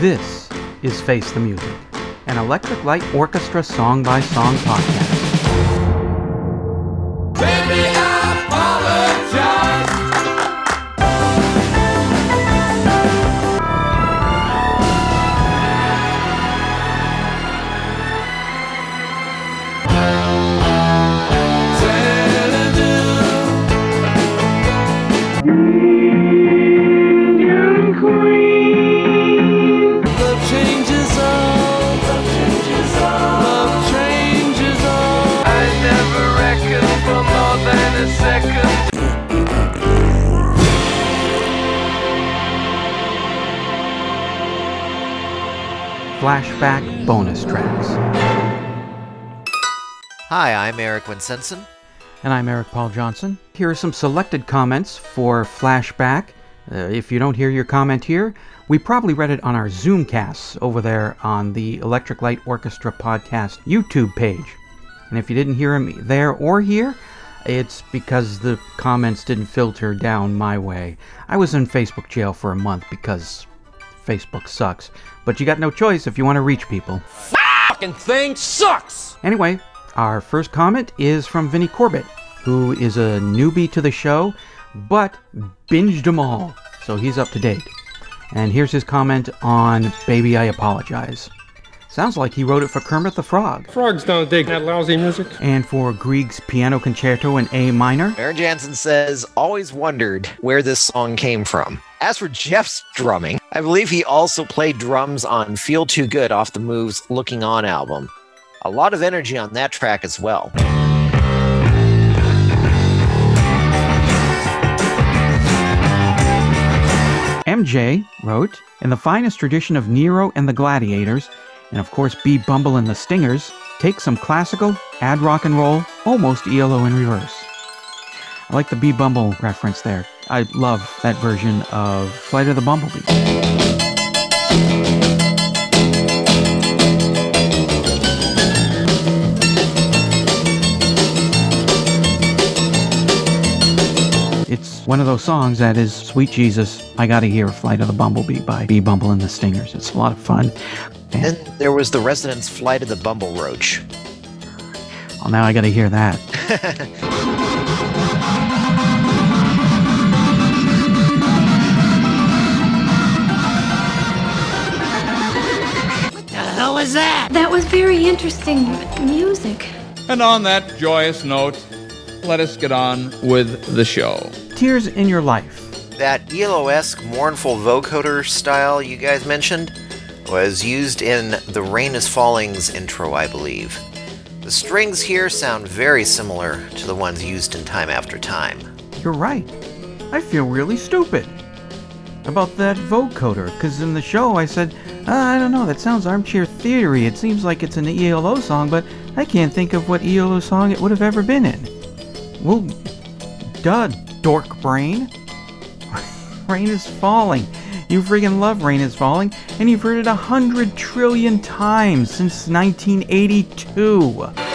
This is Face the Music, an Electric Light Orchestra song by song podcast. Flashback bonus tracks. Hi, I'm Eric Winsenson. And I'm Eric Paul Johnson. Here are some selected comments for Flashback. Uh, if you don't hear your comment here, we probably read it on our Zoomcasts over there on the Electric Light Orchestra podcast YouTube page. And if you didn't hear them there or here, it's because the comments didn't filter down my way. I was in Facebook jail for a month because Facebook sucks. But you got no choice if you want to reach people. Fucking thing sucks. Anyway, our first comment is from Vinnie Corbett, who is a newbie to the show, but binged them all, so he's up to date. And here's his comment on Baby I Apologize. Sounds like he wrote it for Kermit the Frog, Frogs don't dig that lousy music. and for Grieg's Piano Concerto in A minor, Aaron Jansen says, always wondered where this song came from. As for Jeff's drumming, I believe he also played drums on Feel Too Good off the Moves Looking On album. A lot of energy on that track as well. MJ wrote, In the finest tradition of Nero and the Gladiators, and of course B. Bumble and the Stingers, take some classical, add rock and roll, almost ELO in reverse. I like the B. Bumble reference there. I love that version of Flight of the Bumblebee. It's one of those songs that is Sweet Jesus, I Gotta Hear Flight of the Bumblebee by B. Bumble and the Stingers. It's a lot of fun. And, Then there was the Residents' Flight of the Bumble Roach. well, now I gotta hear that. That was very interesting music. And on that joyous note, let us get on with the show. Tears in Your Life. That ELO-esque mournful vocoder style you guys mentioned was used in the Rain is Falling's intro, I believe. The strings here sound very similar to the ones used in Time After Time. You're right. I feel really stupid about that vocoder, because in the show I said, "Ah, I don't know, that sounds armchair theory. It seems like it's an ELO song, but I can't think of what ELO song it would have ever been in. Well, duh, dork brain. Rain is falling. You friggin' love Rain is Falling, and you've heard it a hundred trillion times since 1982.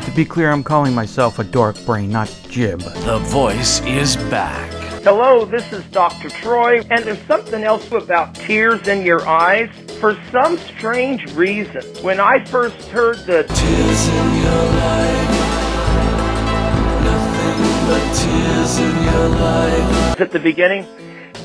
Uh, to be clear, I'm calling myself a dork brain, not Jib. The voice is back. Hello, this is Dr. Troy, and there's something else about tears in your eyes. For some strange reason, when I first heard the Tears in your life. Nothing but tears in your life. at the beginning,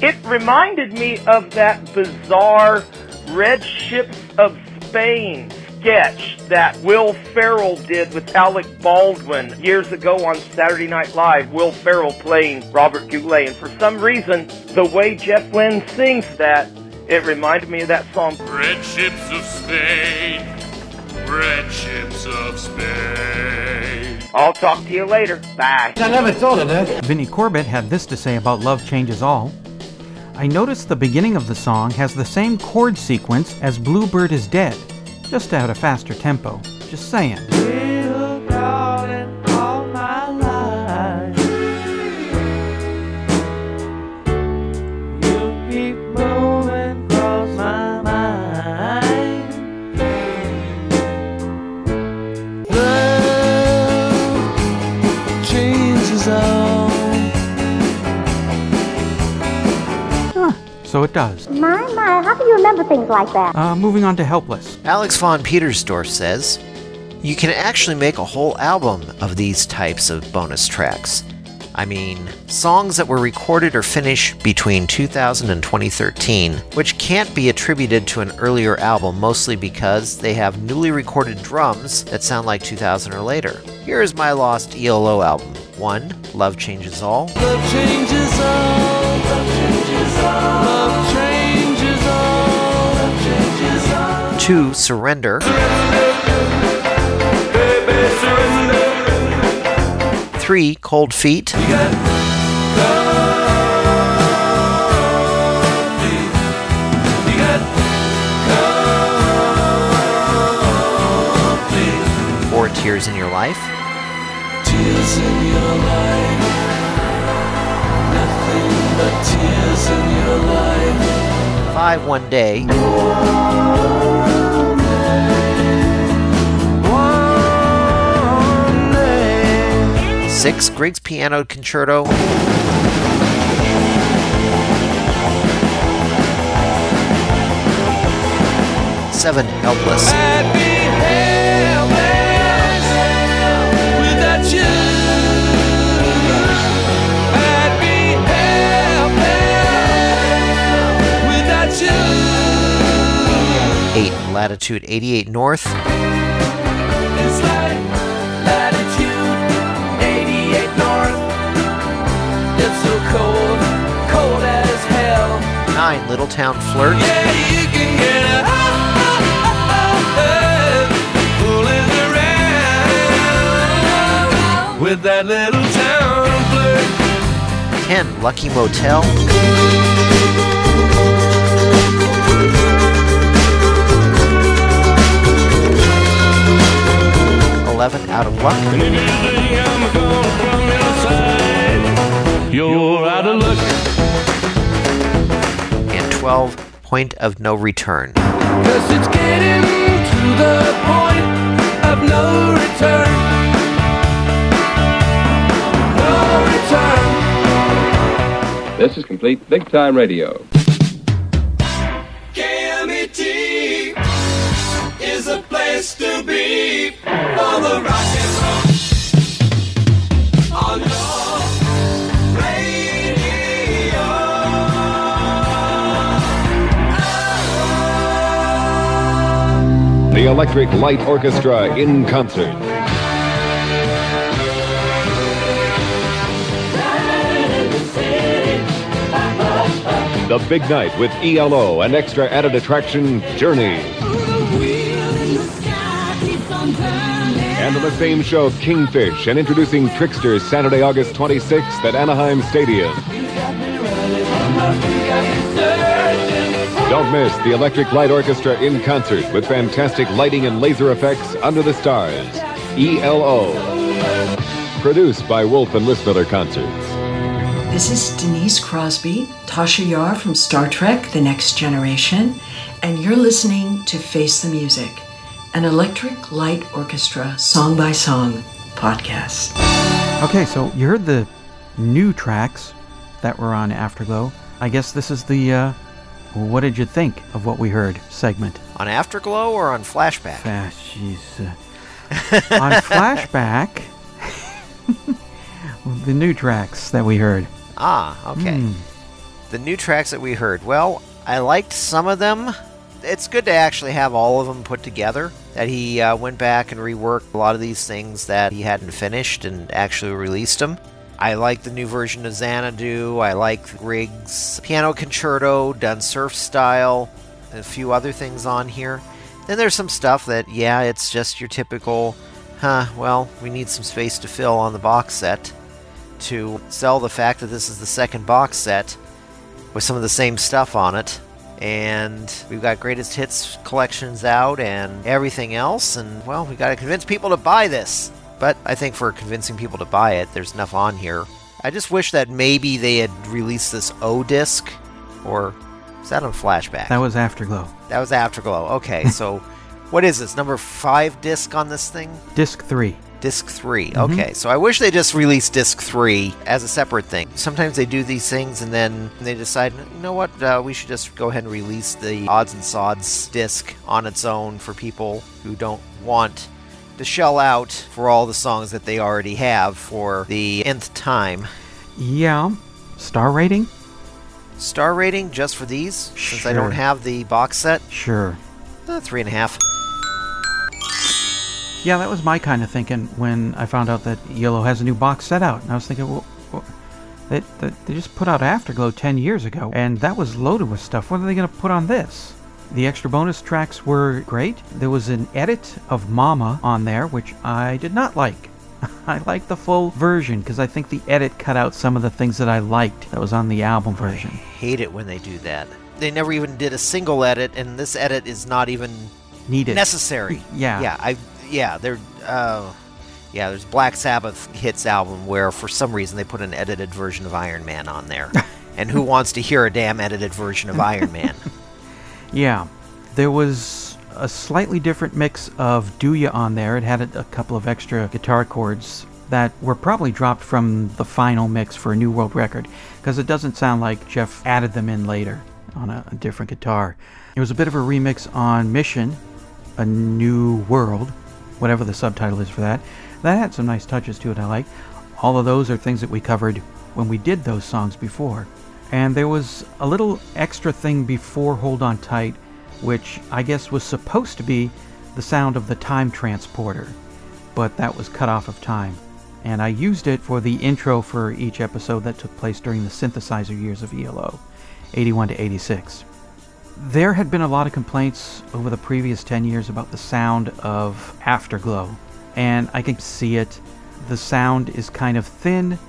it reminded me of that bizarre Red Ships of Spain sketch that Will Ferrell did with Alec Baldwin years ago on Saturday Night Live. Will Ferrell playing Robert Goulet, and for some reason, the way Jeff Lynne sings that, it reminded me of that song. Red ships of Spain, red ships of Spain. I'll talk to you later. Bye. I never thought of that. Vinnie Corbett had this to say about Love Changes All. I noticed the beginning of the song has the same chord sequence as Bluebird is Dead, just at a faster tempo. Just saying. Remember things like that? Uh, moving on to Helpless. Alex von Petersdorf says, You can actually make a whole album of these types of bonus tracks. I mean, songs that were recorded or finished between 2000 and 2013, which can't be attributed to an earlier album mostly because they have newly recorded drums that sound like 2000 or later. Here is my lost ELO album 1. Love Changes All. Love changes all. Love changes all. 2. Surrender. Baby, surrender. 3. Cold Feet. 4. Tears in Your Life. Tears in your life. Nothing but tears in your life. 5. One Day. 6. Grieg's Piano Concerto. Seven, helpless latitude 88 north. It's like latitude 88 north. It's so cold, cold as hell. Nine, Little Town Flirt. Yeah, you can get a with that little town flirt. Ten, Lucky Motel. Eleven, Out of Luck. And you think I'm gone from your side, you're out of luck. And twelve, Point of No Return. Cause it's getting to the point of no return. No return. This is complete big time radio. KMET is a place to be for the Electric Light Orchestra in concert. The big night with ELO and extra added attraction Journey. And on the same show, Kingfish and introducing Tricksters Saturday, August 26th at Anaheim Stadium. Don't miss the Electric Light Orchestra in concert with fantastic lighting and laser effects under the stars. ELO. Produced by Wolf and Rissmiller Concerts. This is Denise Crosby, Tasha Yar from Star Trek The Next Generation, and you're listening to Face the Music, an Electric Light Orchestra song by song podcast. Okay, so you heard the new tracks that were on Afterglow. I guess this is the uh, what did you think of what we heard segment. On Afterglow or on Flashback? Ah, jeez. uh, on Flashback, the new tracks that we heard. Ah, okay. Hmm. The new tracks that we heard. Well, I liked some of them. It's good to actually have all of them put together. That he uh, went back and reworked a lot of these things that he hadn't finished and actually released them. I like the new version of Xanadu. I like Grieg's Piano Concerto, done surf style, a few other things on here. Then there's some stuff that, yeah, it's just your typical, huh, well, we need some space to fill on the box set to sell the fact that this is the second box set with some of the same stuff on it. And we've got greatest hits collections out and everything else. And well, we got to convince people to buy this. But I think for convincing people to buy it, there's enough on here. I just wish that maybe they had released this O disc, or is that on Flashback? That was Afterglow. That was Afterglow. Okay, so what is this number five disc on this thing? Disc 3. Disc 3. Mhm. Okay, so I wish they just released Disc 3 as a separate thing. Sometimes they do these things and then they decide, you know what, uh, we should just go ahead and release the Odds and Sods disc on its own for people who don't want to shell out for all the songs that they already have for the nth time. Yeah. Star rating? Star rating just for these, since I don't have the box set, Sure. uh, three and a half. Yeah, that was my kind of thinking when I found out that ELO has a new box set out. And I was thinking, well, well they, they, they just put out Afterglow 10 years ago, and that was loaded with stuff. What are they going to put on this? The extra bonus tracks were great. There was an edit of Mama on there, which I did not like. I like the full version because I think the edit cut out some of the things that I liked that was on the album version. I Hate it when they do that. They never even did a single edit, and this edit is not even Needed. necessary. Yeah. yeah, I yeah, they're uh, yeah. There's Black Sabbath hits album where for some reason they put an edited version of Iron Man on there, and who wants to hear a damn edited version of Iron Man? Yeah, there was a slightly different mix of Do Ya on there. It had a, a couple of extra guitar chords that were probably dropped from the final mix for a New World record because it doesn't sound like Jeff added them in later on a, a different guitar. It was a bit of a remix on Mission, A New World, whatever the subtitle is for that. That had some nice touches to it I like. All of those are things that we covered when we did those songs before. And there was a little extra thing before Hold On Tight, which I guess was supposed to be the sound of the time transporter, but that was cut off of time. And I used it for the intro for each episode that took place during the synthesizer years of ELO, 81 to 86. There had been a lot of complaints over the previous 10 years about the sound of Afterglow, and I can see it. The sound is kind of thin,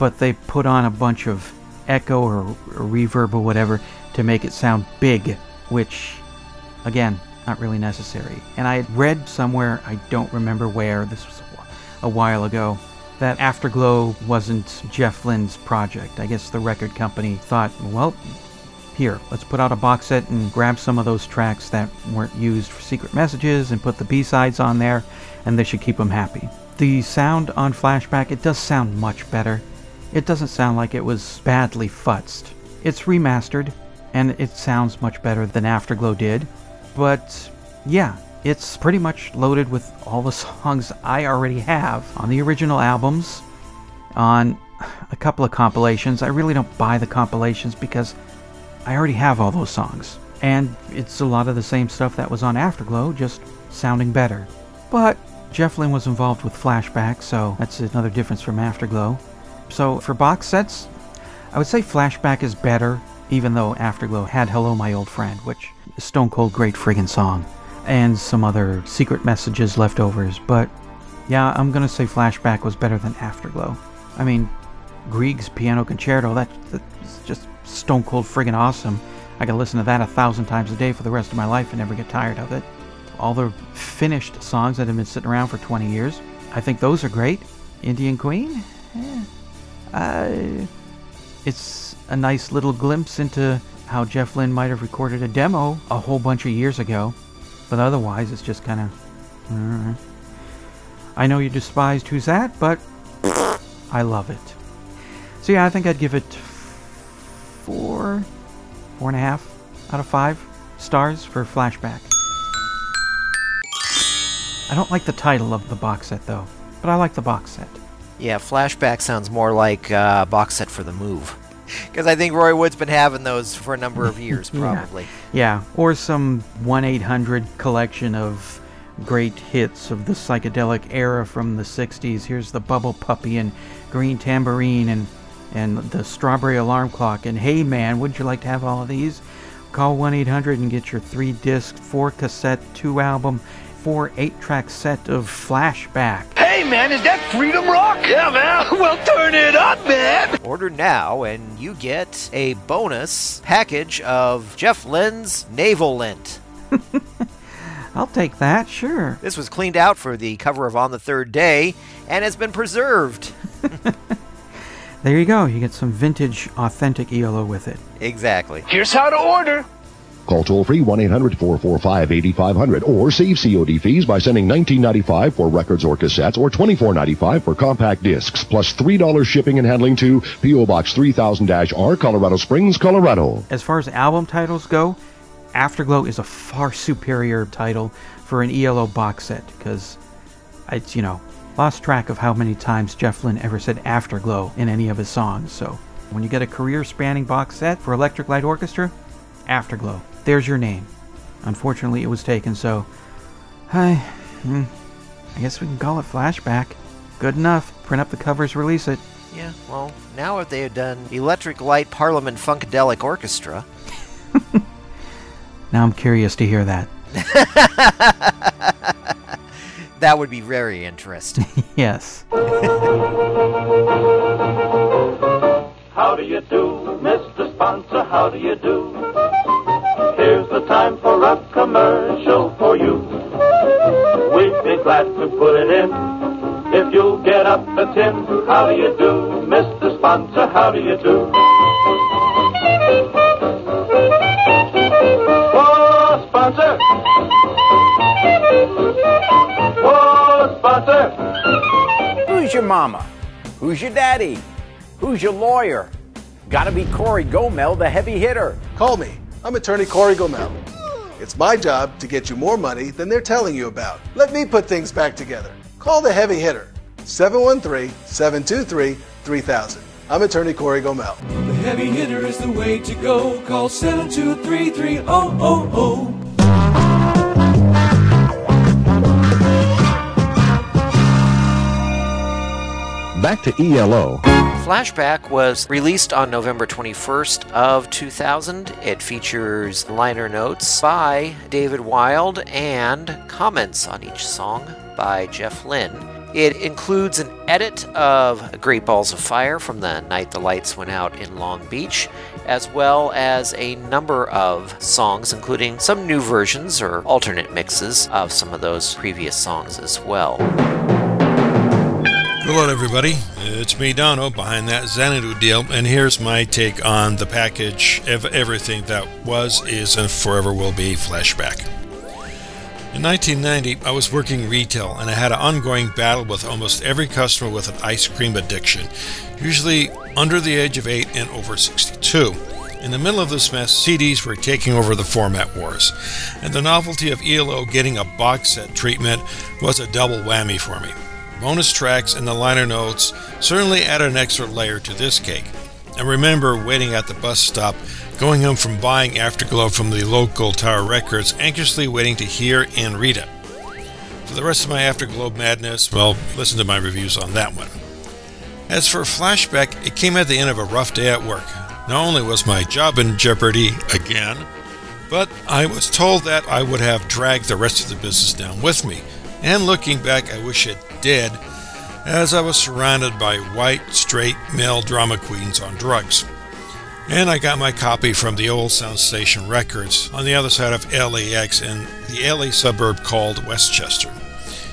but they put on a bunch of echo or, or reverb or whatever to make it sound big, which, again, not really necessary. And I had read somewhere, I don't remember where, this was a while ago, that Afterglow wasn't Jeff Lynne's project. I guess the record company thought, well, here, let's put out a box set and grab some of those tracks that weren't used for secret messages and put the B-sides on there, and they should keep them happy. The sound on Flashback, it does sound much better. It doesn't sound like it was badly futzed. It's remastered, and it sounds much better than Afterglow did. But yeah, it's pretty much loaded with all the songs I already have on the original albums, on a couple of compilations. I really don't buy the compilations because I already have all those songs. And it's a lot of the same stuff that was on Afterglow, just sounding better. But Jeff Lynne was involved with Flashback, so that's another difference from Afterglow. So for box sets, I would say Flashback is better, even though Afterglow had Hello My Old Friend, which is a Stone Cold great friggin' song, and some other secret messages leftovers. But yeah, I'm gonna say Flashback was better than Afterglow. I mean, Grieg's Piano Concerto, that, that's just stone cold friggin' awesome. I could listen to that a thousand times a day for the rest of my life and never get tired of it. All the finished songs that have been sitting around for 20 years, I think those are great. Indian Queen? Eh. Uh, it's a nice little glimpse into how Jeff Lynne might have recorded a demo a whole bunch of years ago, but otherwise it's just kind of. I know you despised Who's That, but I love it. So yeah, I think I'd give it four, four and a half out of five stars for Flashback. I don't like the title of the box set though, but I like the box set. Yeah, Flashback sounds more like uh, box set for the move. Because I think Roy Wood's been having those for a number of years, Yeah. probably. Yeah, or some 1 800 collection of great hits of the psychedelic era from the 60s. Here's the Bubble Puppy and Green Tambourine and, and the Strawberry Alarm Clock. And hey man, wouldn't you like to have all of these? Call 1 800 and get your 3 disc, 4 cassette, 2 album, 4 8 track set of Flashback. Hey, man, is that Freedom Rock? Yeah, man. Well, turn it up, man. Order now, and you get a bonus package of Jeff Lynne's Naval Lint. I'll take that, sure. This was cleaned out for the cover of On the Third Day and has been preserved. There you go. You get some vintage, authentic ELO with it. Exactly. Here's how to order. Call toll free 1 800 445 8500 or save COD fees by sending $19.95 for records or cassettes or $24.95 for compact discs plus $3 shipping and handling to P.O. Box 3000 R, Colorado Springs, Colorado. As far as album titles go, Afterglow is a far superior title for an ELO box set because it's, you know, lost track of how many times Jeff Lynne ever said Afterglow in any of his songs. So when you get a career spanning box set for Electric Light Orchestra, Afterglow. There's your name. Unfortunately, it was taken, so. I. Hmm, I guess we can call it Flashback. Good enough. Print up the covers, release it. Yeah, well, now if they had done Electric Light Parliament Funkadelic Orchestra. now I'm curious to hear that. that would be very interesting. yes. How do you do, Mr. Sponsor? How do you do? Here's the time for a commercial for you. We'd be glad to put it in if you'll get up a tin. How do you do, Mr. Sponsor? How do you do? Whoa, sponsor! Whoa, sponsor! Who's your mama? Who's your daddy? Who's your lawyer? Gotta be Corey Gomel, the heavy hitter. Call me. I'm attorney Corey Gomel. It's my job to get you more money than they're telling you about. Let me put things back together. Call the heavy hitter. 713-723-3000. I'm attorney Corey Gomel. The heavy hitter is the way to go. Call 723-3000. Back to ELO. Flashback was released on November 21st of 2000. It features liner notes by David Wild and comments on each song by Jeff Lynne. It includes an edit of Great Balls of Fire from the night the lights went out in Long Beach, as well as a number of songs, including some new versions or alternate mixes of some of those previous songs as well. Hello, everybody. It's me, Dono, behind that Xanadu deal, and here's my take on the package of everything that was, is, and forever will be Flashback. In 1990, I was working retail, and I had an ongoing battle with almost every customer with an ice cream addiction, usually under the age of 8 and over 62. In the middle of this mess, CDs were taking over the format wars, and the novelty of ELO getting a box set treatment was a double whammy for me bonus tracks, and the liner notes certainly add an extra layer to this cake. I remember waiting at the bus stop, going home from buying Afterglow from the local Tower Records, anxiously waiting to hear and read it. For the rest of my Afterglow madness, well, listen to my reviews on that one. As for Flashback, it came at the end of a rough day at work. Not only was my job in jeopardy again, but I was told that I would have dragged the rest of the business down with me. And looking back, I wish it did, as I was surrounded by white, straight male drama queens on drugs. And I got my copy from the old Sound Station Records on the other side of LAX in the LA suburb called Westchester.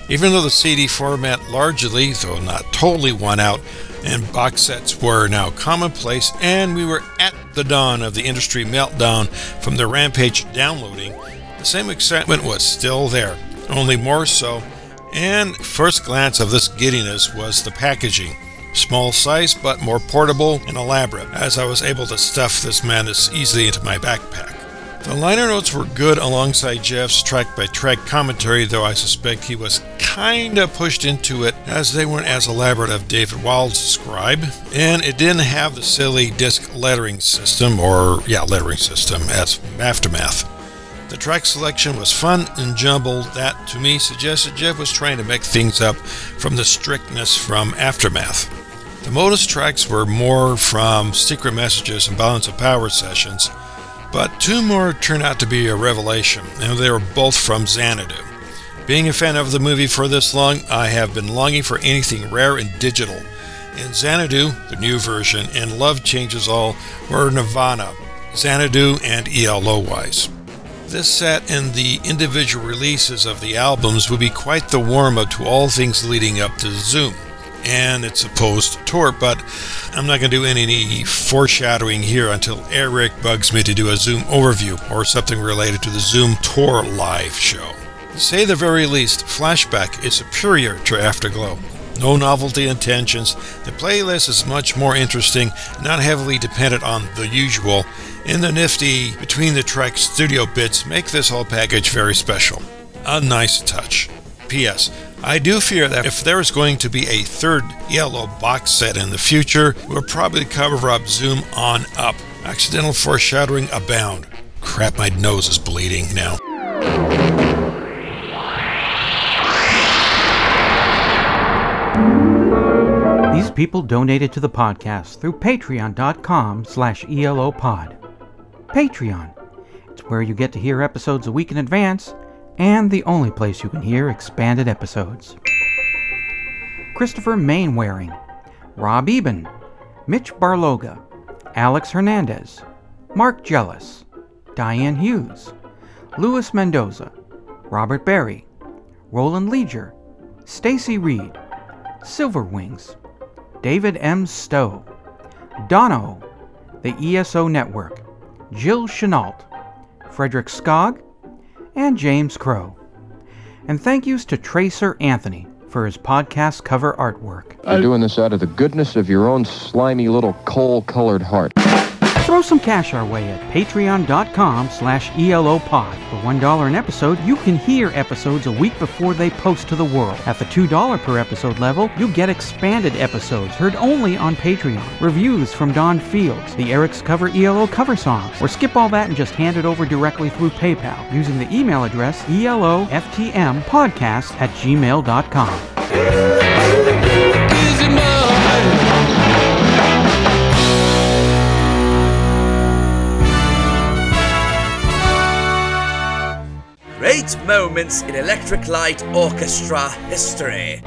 Even though the CD format largely, though not totally, won out, and box sets were now commonplace, and we were at the dawn of the industry meltdown from the Rampage downloading, the same excitement was still there, only more so and first glance of this giddiness was the packaging. Small size, but more portable and elaborate, as I was able to stuff this madness easily into my backpack. The liner notes were good alongside Jeff's track by track commentary, though I suspect he was kinda pushed into it as they weren't as elaborate as David Wild's scribe, and it didn't have the silly disc lettering system, or yeah, lettering system, as Aftermath. The track selection was fun and jumbled. That, to me, suggested Jeff was trying to make things up from the strictness from Aftermath. The Modus tracks were more from Secret Messages and Balance of Power sessions, but two more turned out to be a revelation, and they were both from Xanadu. Being a fan of the movie for this long, I have been longing for anything rare and digital. In Xanadu, the new version, and Love Changes All were Nirvana, Xanadu, and ELO wise. This set and the individual releases of the albums would be quite the warm up to all things leading up to Zoom. and its supposed tour, but I'm not going to do any foreshadowing here until Eric bugs me to do a Zoom overview or something related to the Zoom Tour live show. To say the very least, Flashback is superior to Afterglow. No novelty intentions. The playlist is much more interesting, not heavily dependent on the usual, and the nifty between the track studio bits make this whole package very special. A nice touch. P.S. I do fear that if there is going to be a third ELO box set in the future, we'll probably cover up Zoom on up. Accidental foreshadowing abound. Crap, my nose is bleeding now. People donated to the podcast through patreon.com slash elopod. Patreon. It's where you get to hear episodes a week in advance and the only place you can hear expanded episodes. Christopher Mainwaring, Rob Eben, Mitch Barloga, Alex Hernandez, Mark Jealous, Diane Hughes, Louis Mendoza, Robert Berry, Roland Leger, Stacy Reed, Silverwings, David M. Stowe, Dono, the ESO Network, Jill Chenault, Frederick Skog, and James Crow. And thank yous to Tracer Anthony for his podcast cover artwork. You're doing this out of the goodness of your own slimy little coal-colored heart. Throw some cash our way at patreon.com slash elopod. For $1 an episode, you can hear episodes a week before they post to the world. At the $2 per episode level, you get expanded episodes heard only on Patreon, reviews from Don Fields, the Eric's Cover ELO cover songs, or skip all that and just hand it over directly through PayPal using the email address eloftmpodcast at gmail.com. Great moments in Electric Light Orchestra history.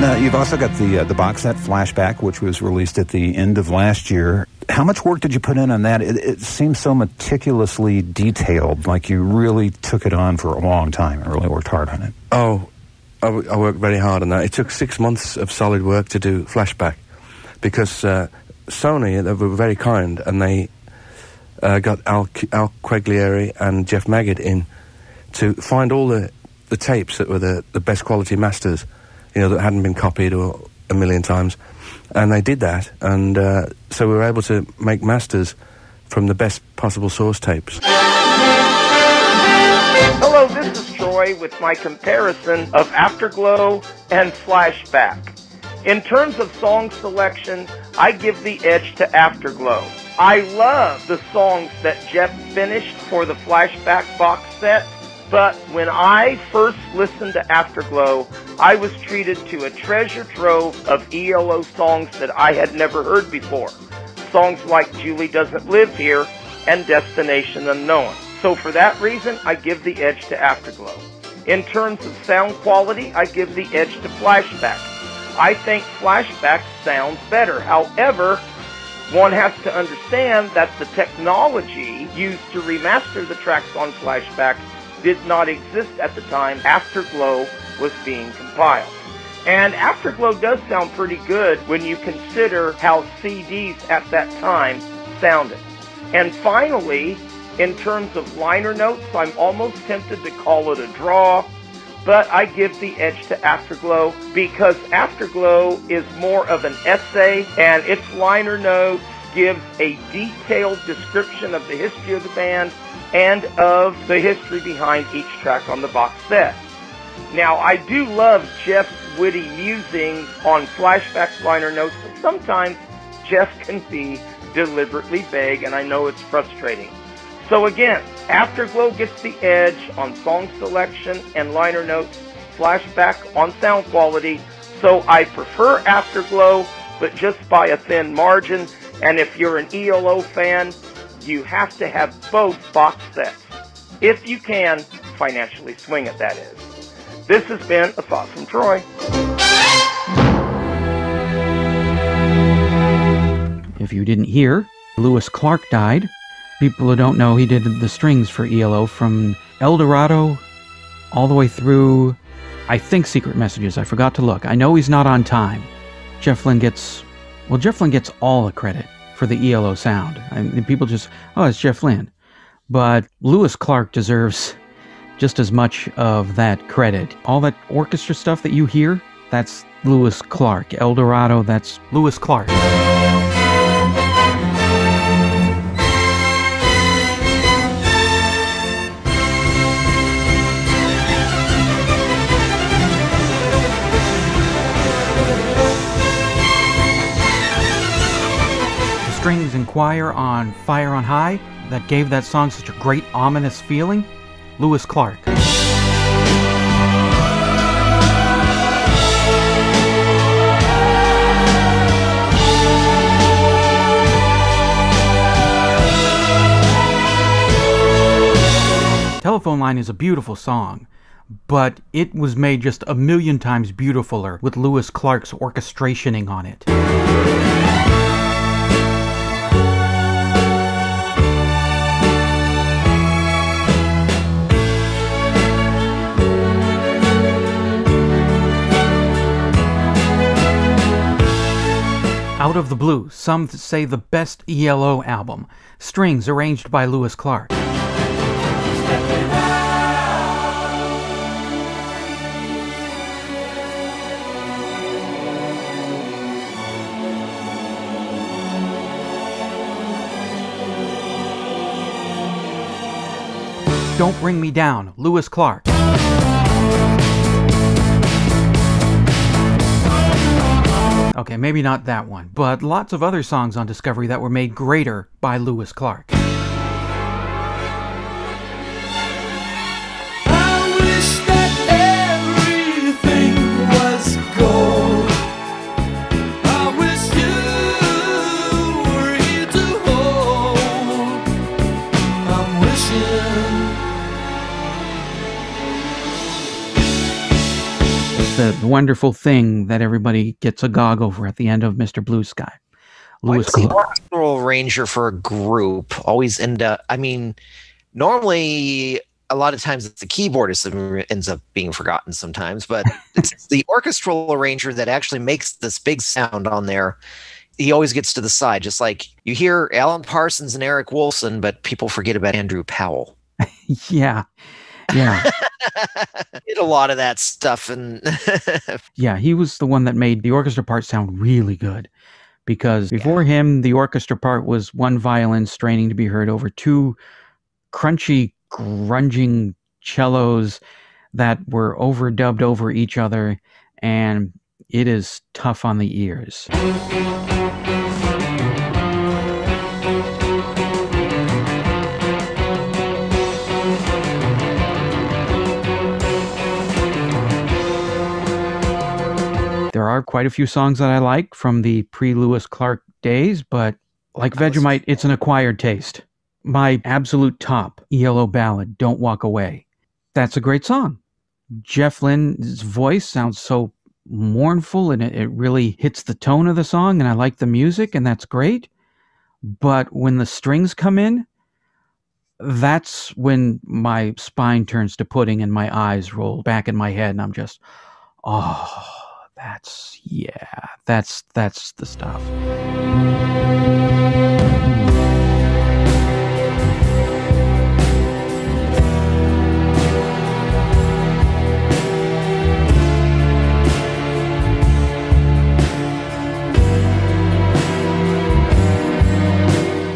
Now, you've also got the uh, the box set Flashback, which was released at the end of last year. How much work did you put in on that? It, it seems so meticulously detailed, like you really took it on for a long time and really worked hard on it. Oh, I, w- I worked very hard on that. It took six months of solid work to do Flashback because uh, Sony they were very kind and they uh, got Al, Al Quaglieri and Jeff Magid in to find all the, the tapes that were the, the best quality masters, you know, that hadn't been copied or a million times. And they did that, and uh, so we were able to make masters from the best possible source tapes. Hello, this is Troy with my comparison of Afterglow and Flashback. In terms of song selection, I give the edge to Afterglow. I love the songs that Jeff finished for the Flashback box set, but when I first listened to Afterglow, I was treated to a treasure trove of ELO songs that I had never heard before. Songs like Julie Doesn't Live Here and Destination Unknown. So for that reason, I give the edge to Afterglow. In terms of sound quality, I give the edge to Flashback. I think Flashback sounds better. However, one has to understand that the technology used to remaster the tracks on Flashback did not exist at the time Afterglow was being compiled. And Afterglow does sound pretty good when you consider how CDs at that time sounded. And finally, in terms of liner notes, I'm almost tempted to call it a draw, but I give the edge to Afterglow because Afterglow is more of an essay and its liner notes gives a detailed description of the history of the band and of the history behind each track on the box set. Now, I do love Jeff's witty musings on flashback liner notes, but sometimes Jeff can be deliberately vague, and I know it's frustrating. So again, Afterglow gets the edge on song selection and liner notes, flashback on sound quality, so I prefer Afterglow, but just by a thin margin, and if you're an ELO fan, you have to have both box sets. If you can, financially swing it, that is. This has been a thought from Troy. If you didn't hear, Louis Clark died. People who don't know, he did the strings for ELO from El Dorado all the way through I think secret messages. I forgot to look. I know he's not on time. Jeff Lynne gets, well, Jeff Lynne gets all the credit for the ELO sound. I mean, people just, oh, it's Jeff Lynne. But Louis Clark deserves just as much of that credit. All that orchestra stuff that you hear, that's Louis Clark. El Dorado, that's Louis Clark. Choir on Fire on High that gave that song such a great ominous feeling. Louis Clark. Telephone Line is a beautiful song, but it was made just a million times beautifuler with Louis Clark's orchestrationing on it. Out of the Blue, some say the best ELO album. Strings arranged by Louis Clark. Don't Bring Me Down, Lewis Clark. Okay, maybe not that one, but lots of other songs on Discovery that were made greater by Louis Clark. The wonderful thing that everybody gets agog over at the end of Mr. Blue Sky. Louis What's the orchestral arranger for a group always end up i mean normally a lot of times it's the keyboardist that ends up being forgotten sometimes but it's the orchestral arranger that actually makes this big sound on there he always gets to the side just like you hear alan parsons and eric Woolfson, but people forget about andrew powell Yeah. Yeah. did a lot of that stuff and yeah, he was the one that made the orchestra part sound really good. Because before him, the orchestra part was one violin straining to be heard over two crunchy, grunging cellos that were overdubbed over each other, and it is tough on the ears. Are quite a few songs that I like from the pre Louis Clark days, but like Vegemite, it's an acquired taste. My absolute top ELO ballad, Don't Walk Away. That's a great song. Jeff Lynne's voice sounds so mournful and it, it really hits the tone of the song, and I like the music, and that's great. But when the strings come in, that's when my spine turns to pudding and my eyes roll back in my head, and I'm just, oh, that's yeah, that's that's the stuff.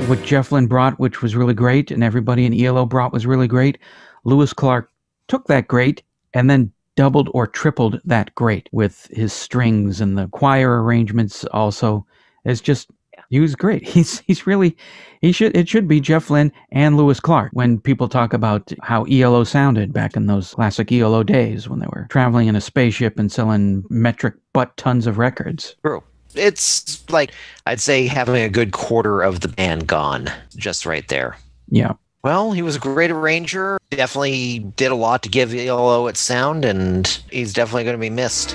What Jeff Lynne brought, which was really great, and everybody in ELO brought was really great. Louis Clark took that great and then doubled or tripled that great with his strings and the choir arrangements also it's just he was great he's he's really he should it should be jeff lynne and louis clark when people talk about how elo sounded back in those classic elo days when they were traveling in a spaceship and selling metric butt tons of records True. It's like I'd say having a good quarter of the band gone just right there. yeah Well, he was a great arranger. Definitely did a lot to give ELO its sound, and he's definitely going to be missed.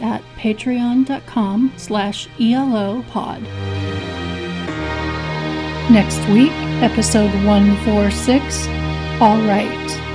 at patreon.com slash elopod. Next week, episode 146, All Right.